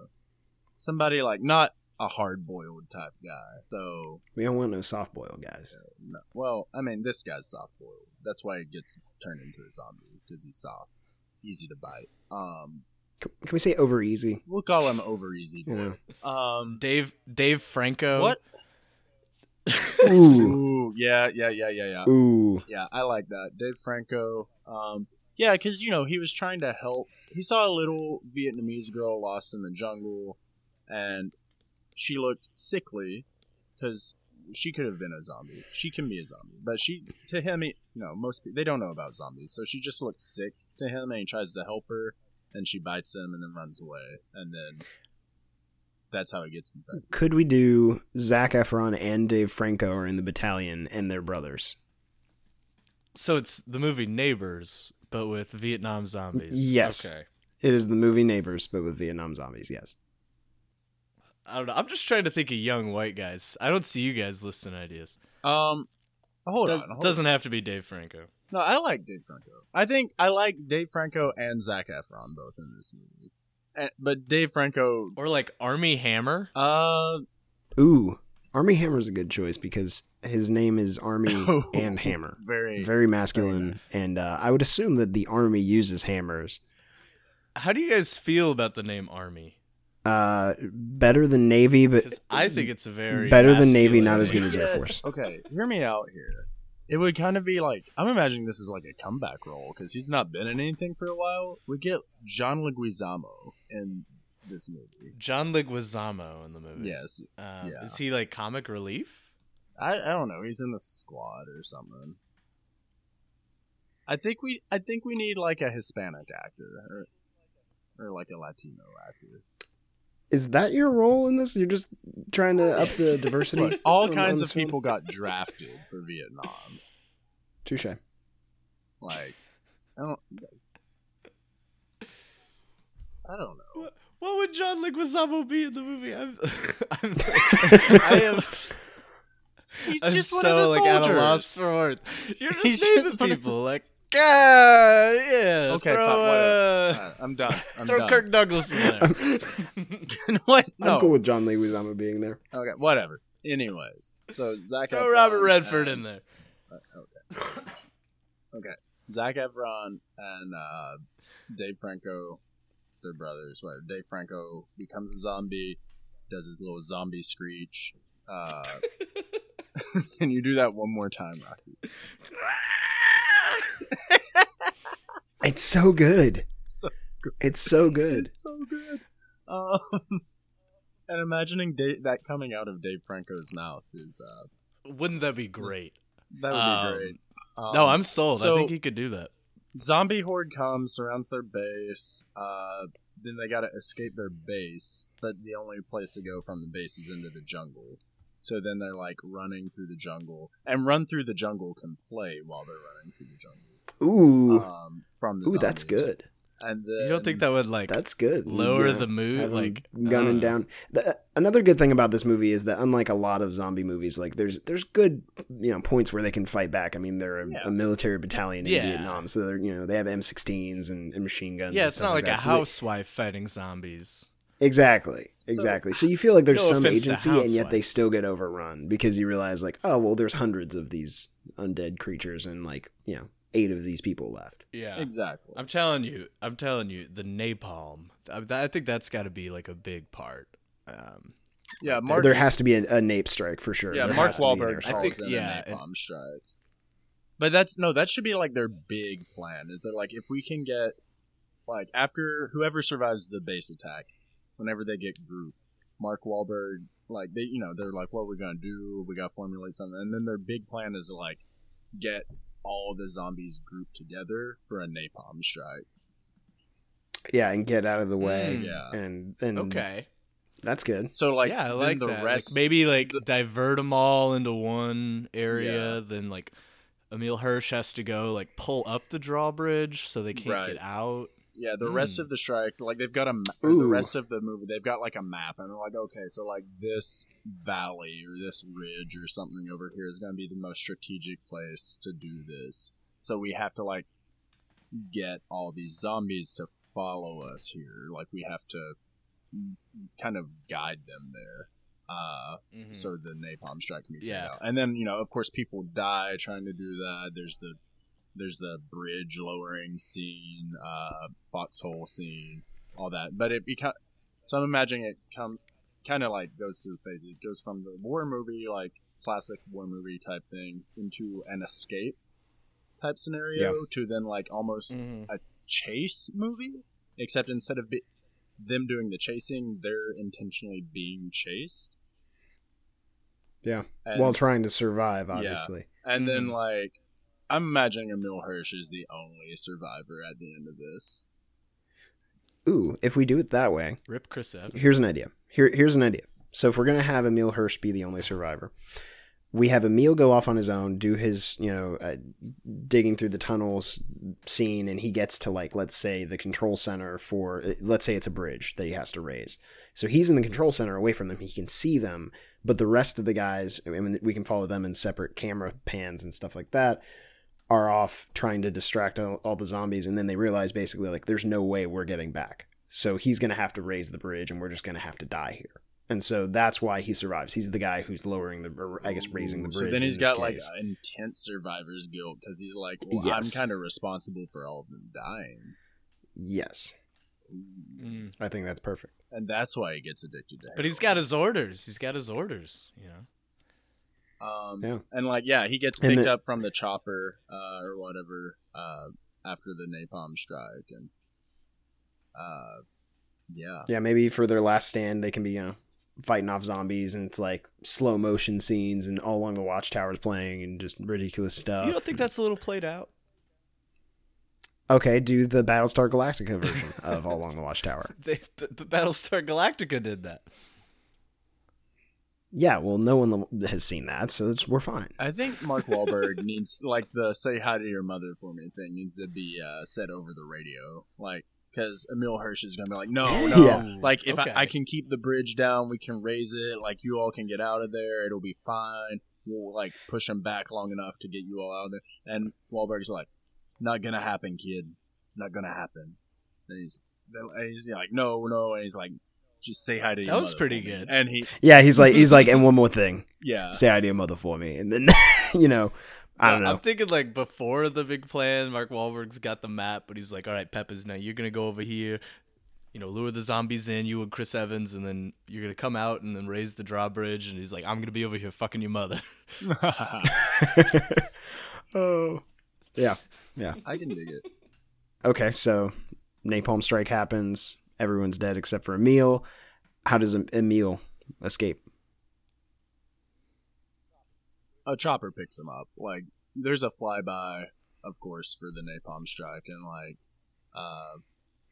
somebody like not a hard boiled type guy. So We don't want no soft boiled guys. no, well, I mean, this guy's soft boiled. That's why he gets turned into a zombie because he's soft, easy to bite. Um, Can, can we say over easy? we'll call him over easy. You know. Um, Dave Dave Franco. what? Ooh. Ooh, yeah, yeah, yeah, yeah, yeah. Ooh. Yeah, I like that. Dave Franco. Um, yeah, because you know he was trying to help. He saw a little Vietnamese girl lost in the jungle, and she looked sickly because she could have been a zombie. She can be a zombie, but she to him, he, you know, most people they don't know about zombies, so she just looked sick to him, and he tries to help her, and she bites him, and then runs away, and then that's how he gets infected. Could we do Zac Efron and Dave Franco are in the battalion and they're brothers? So it's the movie Neighbors, but with Vietnam zombies. Yes. Okay. It is the movie Neighbors, but with Vietnam zombies. Yes. I don't know. I'm just trying to think of young white guys. I don't see you guys listing ideas. Um, hold Does, on, hold doesn't have to be Dave Franco. No, I like Dave Franco. I think I like Dave Franco and Zac Efron both in this movie. And, but Dave Franco, Or like Armie Hammer. uh, Ooh, Armie Hammer's a good choice because his name is Army and Hammer. very, Very masculine, nice. and uh, I would assume that the Army uses hammers. How do you guys feel about the name Army? Uh, better than Navy, but I think it's a very better than Navy, not as good as Air Force. Okay, hear me out here. It would kind of be like I'm imagining this is like a comeback role because he's not been in anything for a while. We get John Leguizamo in this movie. John Leguizamo in the movie. Yes, Um, yeah. Is he like comic relief? I, I don't know. He's in the squad or something. I think we I think we need like a Hispanic actor or, or like a Latino actor. Is that your role in this? You're just trying to up the diversity. Look, all on- on kinds this of film? people got drafted for Vietnam. Touche. Like I don't I don't know. What would John Leguizamo be in the movie? I'm, I'm I am. He's I'm just one of the like at a soldiers. loss for words. You're just He's naming just one of people like ah, yeah. Okay, throw, fine, uh, Alright, I'm done. I'm throw done. Kirk Douglas in there. what? No. I'm cool with John Leguizamo being there. Okay, whatever. Anyways, so Zac throw Efron Robert Redford and- in there. Okay. Okay. Zac Efron and uh, Dave Franco, they're brothers. Whatever. Dave Franco becomes a zombie, does his little zombie screech. Uh, can you do that one more time, Rocky? It's so good. So good. It's so good. It's so good. Um, and imagining Dave, that coming out of Dave Franco's mouth is uh, Wouldn't that be great? that would Um, be great. Um, no, I'm sold. so- I think he could do that. zombie horde comes, surrounds their base. Uh, then they gotta escape their base, but the only place to go from the base is into the jungle. So then they're like running through the jungle, and run through the jungle can play while they're running through the jungle. Ooh, Um, from the ooh, that's good. And You don't think that would like That's good. lower Yeah. the mood? Have 'em Like gunning know. down. The, another good thing about this movie is that unlike a lot of zombie movies, like there's there's good you know points where they can fight back. I mean, they're a, Yeah. a military battalion in Yeah. Vietnam, so they're you know they have M16s and, and machine guns. Yeah, it's not like, that. a So they- housewife fighting zombies. Exactly. Exactly. So, you feel like there's No some agency, and yet they still get overrun because you realize, like, oh well, there's hundreds of these undead creatures, and like, you know, eight of these people left. Yeah. Exactly. I'm telling you, I'm telling you, the napalm. I, I think that's got to be like a big part. Um, yeah, Mark. there has to be a, a nape strike for sure. yeah, There Mark has to be an Wahlberg. I calls think- in yeah, a and- napalm strike. But that's no, that should be like their big plan. Is they're like if we can get like after whoever survives the base attack, whenever they get grouped, Mark Wahlberg like they you know they're like what we're gonna do, we got to formulate something, and then their big plan is to like get all the zombies grouped together for a napalm strike. Yeah, and get out of the way. Mm. Yeah. And and okay. that's good. So like yeah, I like the that. rest like maybe like divert them all into one area, then like Emile Hirsch has to go like pull up the drawbridge so they can't Right. get out. Yeah, the rest Mm. of the strike, like they've got a the rest of the movie, they've got like a map, and they're like, okay, so like this valley or this ridge or something over here is going to be the most strategic place to do this. So we have to like get all these zombies to follow us here. Like we have to kind of guide them there. Uh, Mhm. so the napalm strike can be yeah. out. And then you know, of course, people die trying to do that. There's the there's the bridge lowering scene, uh, foxhole scene, all that. But it becomes so I'm imagining it come kind of like goes through phases. It goes from the war movie, like classic war movie type thing, into an escape type scenario, yeah. to then like almost Mhm. a chase movie, except instead of be- them doing the chasing, they're intentionally being chased. Yeah. And, While trying to survive, obviously. Yeah. and then Mhm. like I'm imagining Emile Hirsch is the only survivor at the end of this. Ooh, if we do it that way, Rip Chris Evans. here's an idea. Here, here's an idea. So if we're gonna have Emile Hirsch be the only survivor, we have Emile go off on his own, do his, you know, uh, digging through the tunnels scene, and he gets to like, let's say, the control center for, uh, let's say it's a bridge that he has to raise. So he's in the control center, away from them. He can see them, but the rest of the guys, I mean, we can follow them in separate camera pans and stuff like that. Are off trying to distract all, all the zombies, and then they realize basically like there's no way we're getting back. So he's gonna have to raise the bridge, and we're just gonna have to die here. And so that's why he survives. He's the guy who's lowering the, or I guess raising the bridge. So then he's this got like intense survivor's guilt because he's like, well, Yes. I'm kind of responsible for all of them dying, yes, Mm. I think that's perfect. and that's why he gets addicted to. But he's got his orders. He's got his orders. You know. Um, Yeah. And like, yeah, he gets picked the- up from the chopper uh, or whatever uh, after the napalm strike, and uh, yeah, Yeah, maybe for their last stand, they can be you know fighting off zombies, and it's like slow motion scenes, and all along the watchtowers playing, and just ridiculous stuff. you don't think that's a little played out? okay? Do the Battlestar Galactica version of All Along the Watchtower. They, but, but Battlestar Galactica did that. Yeah, well, no one has seen that, so it's, we're fine. I think Mark Wahlberg needs like the "say hi to your mother for me" thing needs to be uh, said over the radio, like because Emile Hirsch is gonna be like, "No, no, Yeah. like if Okay. I, I can keep the bridge down, we can raise it. Like you all can get out of there, it'll be fine. We'll like push them back long enough to get you all out of there." And Wahlberg's like, "Not gonna happen, kid. Not gonna happen." And he's, and he's like, "No, no," and he's like. Just say hi to your mother. That was mother pretty for me." good. And he, Yeah, he's like he's like, and one more thing, yeah, say hi to your mother for me, and then you know, I don't know. I'm know. thinking like before the big plan, Mark Wahlberg's got the map, but he's like, "All right, Peppers, now you're gonna go over here, you know, lure the zombies in, you and Chris Evans, and then you're gonna come out and then raise the drawbridge." And he's like, "I'm gonna be over here fucking your mother." oh, yeah, yeah. I can dig it. Okay, so napalm strike happens. Everyone's dead except for Emile. How does Em- Emile escape? a chopper picks him up. Like there's a flyby, of course, for the napalm strike, and like uh,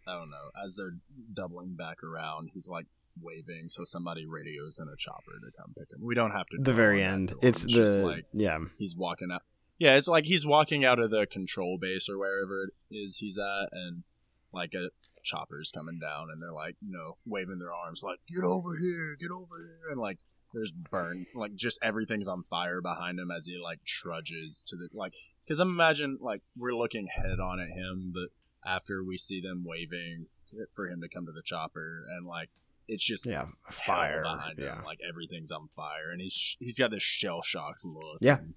I don't know, as they're doubling back around, he's like waving, so somebody radios in a chopper to come pick him. We don't have to. The very end. It's just the like yeah. he's walking out. Yeah, it's like he's walking out of the control base or wherever it is he's at, and like a chopper's coming down, and they're like, you know, waving their arms, like, "Get over here, get over here," and like there's burn, like just everything's on fire behind him as he like trudges to the like, because I'm imagine like we're looking head on at him, but after we see them waving for him to come to the chopper, and like it's just Yeah, fire. behind Yeah, him. Like everything's on fire, and he's he's got this shell shocked look. Yeah. and,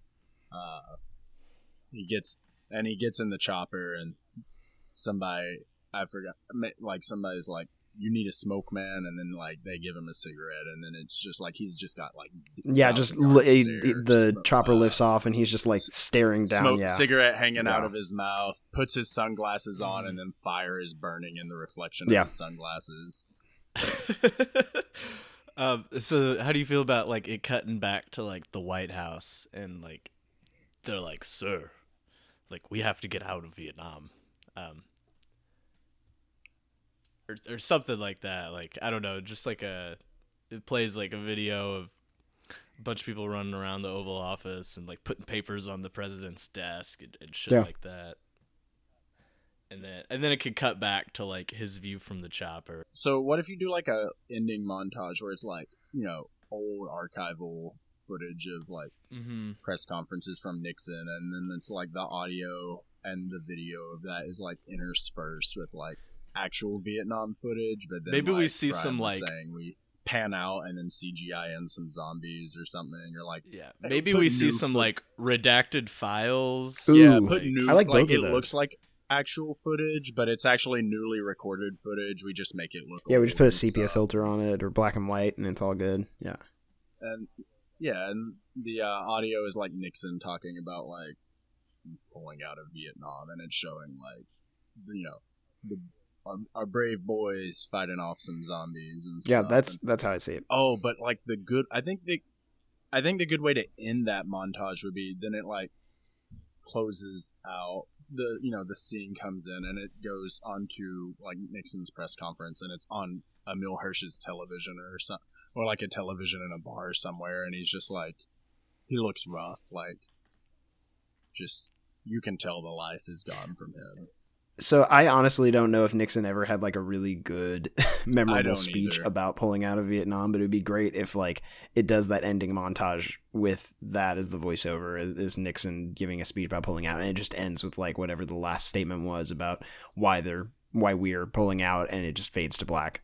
uh, he gets and he gets in the chopper, and somebody I forgot, like somebody's like, "You need a smoke, man," and then like they give him a cigarette, and then it's just like he's just got like yeah. Just yard li- stare, the smoke- chopper uh, lifts off, and he's just like staring down. smoke yeah, cigarette hanging out of his mouth, puts his sunglasses on, and then fire is burning in the reflection Yeah. of his sunglasses. um, so how do you feel about like it cutting back to like the White House and like they're like, "Sir, like we have to get out of Vietnam," um, or or something like that. Like I don't know, just like a it plays like a video of a bunch of people running around the Oval Office and like putting papers on the president's desk and, and shit Yeah. like that. And then and then it could cut back to like his view from the chopper. So what if you do like a ending montage where it's like you know old archival footage of like Mm-hmm. press conferences from Nixon, and then it's like the audio and the video of that is like interspersed with like actual Vietnam footage. But then Maybe we see Brian some, like- saying we pan out and then CGI in some zombies or something, You're like Yeah, I maybe we see new some foot- like redacted files. Ooh, yeah, like- put new. I like like both it of those. looks like actual footage, but it's actually newly recorded footage. We just make it look. yeah. We just put a sepia stuff. filter on it or black and white, and it's all good. Yeah, and yeah, and the uh, audio is like Nixon talking about like pulling out of Vietnam, and it's showing like you know the our, our brave boys fighting off some zombies and yeah. stuff. That's And- that's how I see it. oh, but like the good, I think the I think the good way to end that montage would be then it like closes out the you know the scene comes in and it goes onto like Nixon's press conference and it's on Emile Hirsch's television or some or like a television in a bar somewhere and he's just like he looks rough like just you can tell the life is gone from him. So I honestly don't know if Nixon ever had like a really good memorable speech either. about pulling out of Vietnam, but it would be great if like it does that ending montage with that as the voiceover is, Nixon giving a speech about pulling out and it just ends with like whatever the last statement was about why they're why we're pulling out and it just fades to black.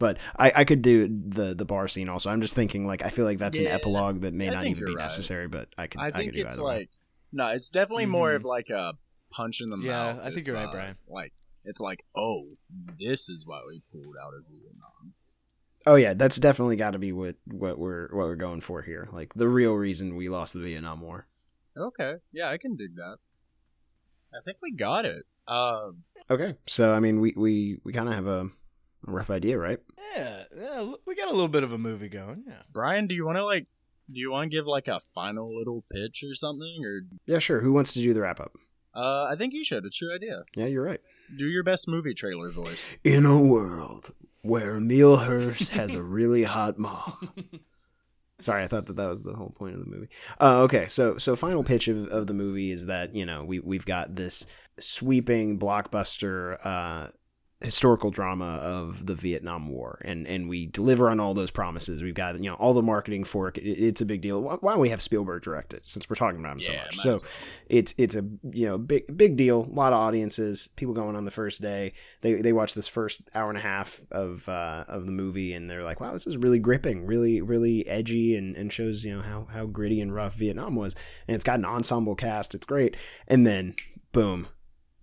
But I, I could do the the bar scene also. I'm just thinking like I feel like that's Yeah, an epilogue that may I not even be right. necessary, but I could I I, think could do it's either way. like no, it's definitely more Mhm. of like a punch in the Yeah, mouth. I think if, you're right, uh, Brian. Like it's like, oh, this is why we pulled out of Vietnam. Oh yeah, that's definitely got to be what what we're what we're going for here. Like the real reason we lost the Vietnam War. Okay, yeah, I can dig that. I think we got it. Um, Okay, so I mean, we we we kind of have a, a rough idea, right? Yeah, yeah, we got a little bit of a movie going. Yeah. Brian, do you want to like, do you want to give like a final little pitch or something, or Yeah, sure. Who wants to do the wrap up? Uh, I think you should. It's your idea. Yeah, you're right. Do your best movie trailer voice. In a world where Emile Hirsch has a really hot mom. Sorry, I thought that that was the whole point of the movie. Uh, okay, so so final pitch of, of the movie is that you know we we've got this sweeping blockbuster uh, historical drama of the Vietnam War, and and we deliver on all those promises. We've got you know all the marketing for it. It- It's a big deal. Why why don't we have Spielberg direct it since we're talking about him so much? So well. it's it's a you know big big deal. A lot of audiences, people going on the first day. They they watch this first hour and a half of uh, of the movie, and they're like, "Wow, this is really gripping, really really edgy, and, and shows you know how how gritty and rough Vietnam was." And it's got an ensemble cast. It's great. And then boom,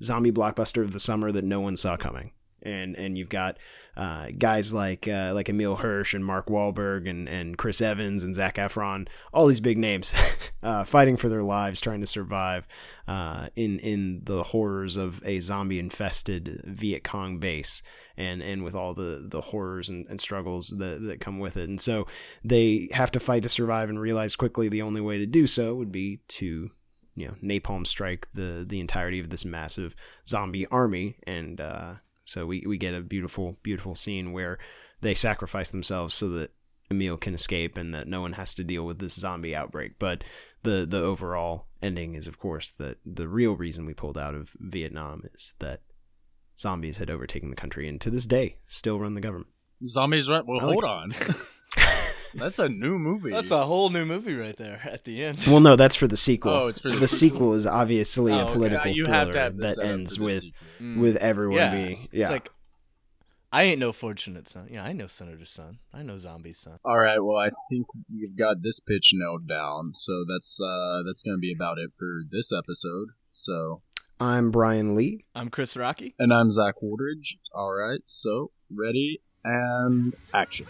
zombie blockbuster of the summer that no one saw coming. And and you've got uh, guys like uh, like Emile Hirsch and Mark Wahlberg and, and Chris Evans and Zac Efron, all these big names, uh, fighting for their lives, trying to survive uh, in in the horrors of a zombie infested Viet Cong base, and and with all the the horrors and, and struggles that that come with it. And so they have to fight to survive and realize quickly the only way to do so would be to you know napalm strike the the entirety of this massive zombie army and uh, so we, we get a beautiful beautiful scene where they sacrifice themselves so that Emile can escape and that no one has to deal with this zombie outbreak but the the overall ending is of course that the real reason we pulled out of Vietnam is that zombies had overtaken the country and to this day still run the government Zombies run. Well, I like- hold on. That's a new movie. That's a whole new movie right there at the end. well no that's for the sequel Oh, it's for the the sequel is obviously Oh, a political Uh, you thriller have to have that ends with sequel. Mm. with everyone yeah. being yeah It's like I ain't no fortunate son. Yeah, I know Senator Son. I know Zombie Son. All right, well, I think we've got this pitch nailed down, so that's uh that's gonna be about it for this episode. So, I'm Brian Lee. I'm Chris Rocky. and I'm Zach Woldridge. All right, so ready and action.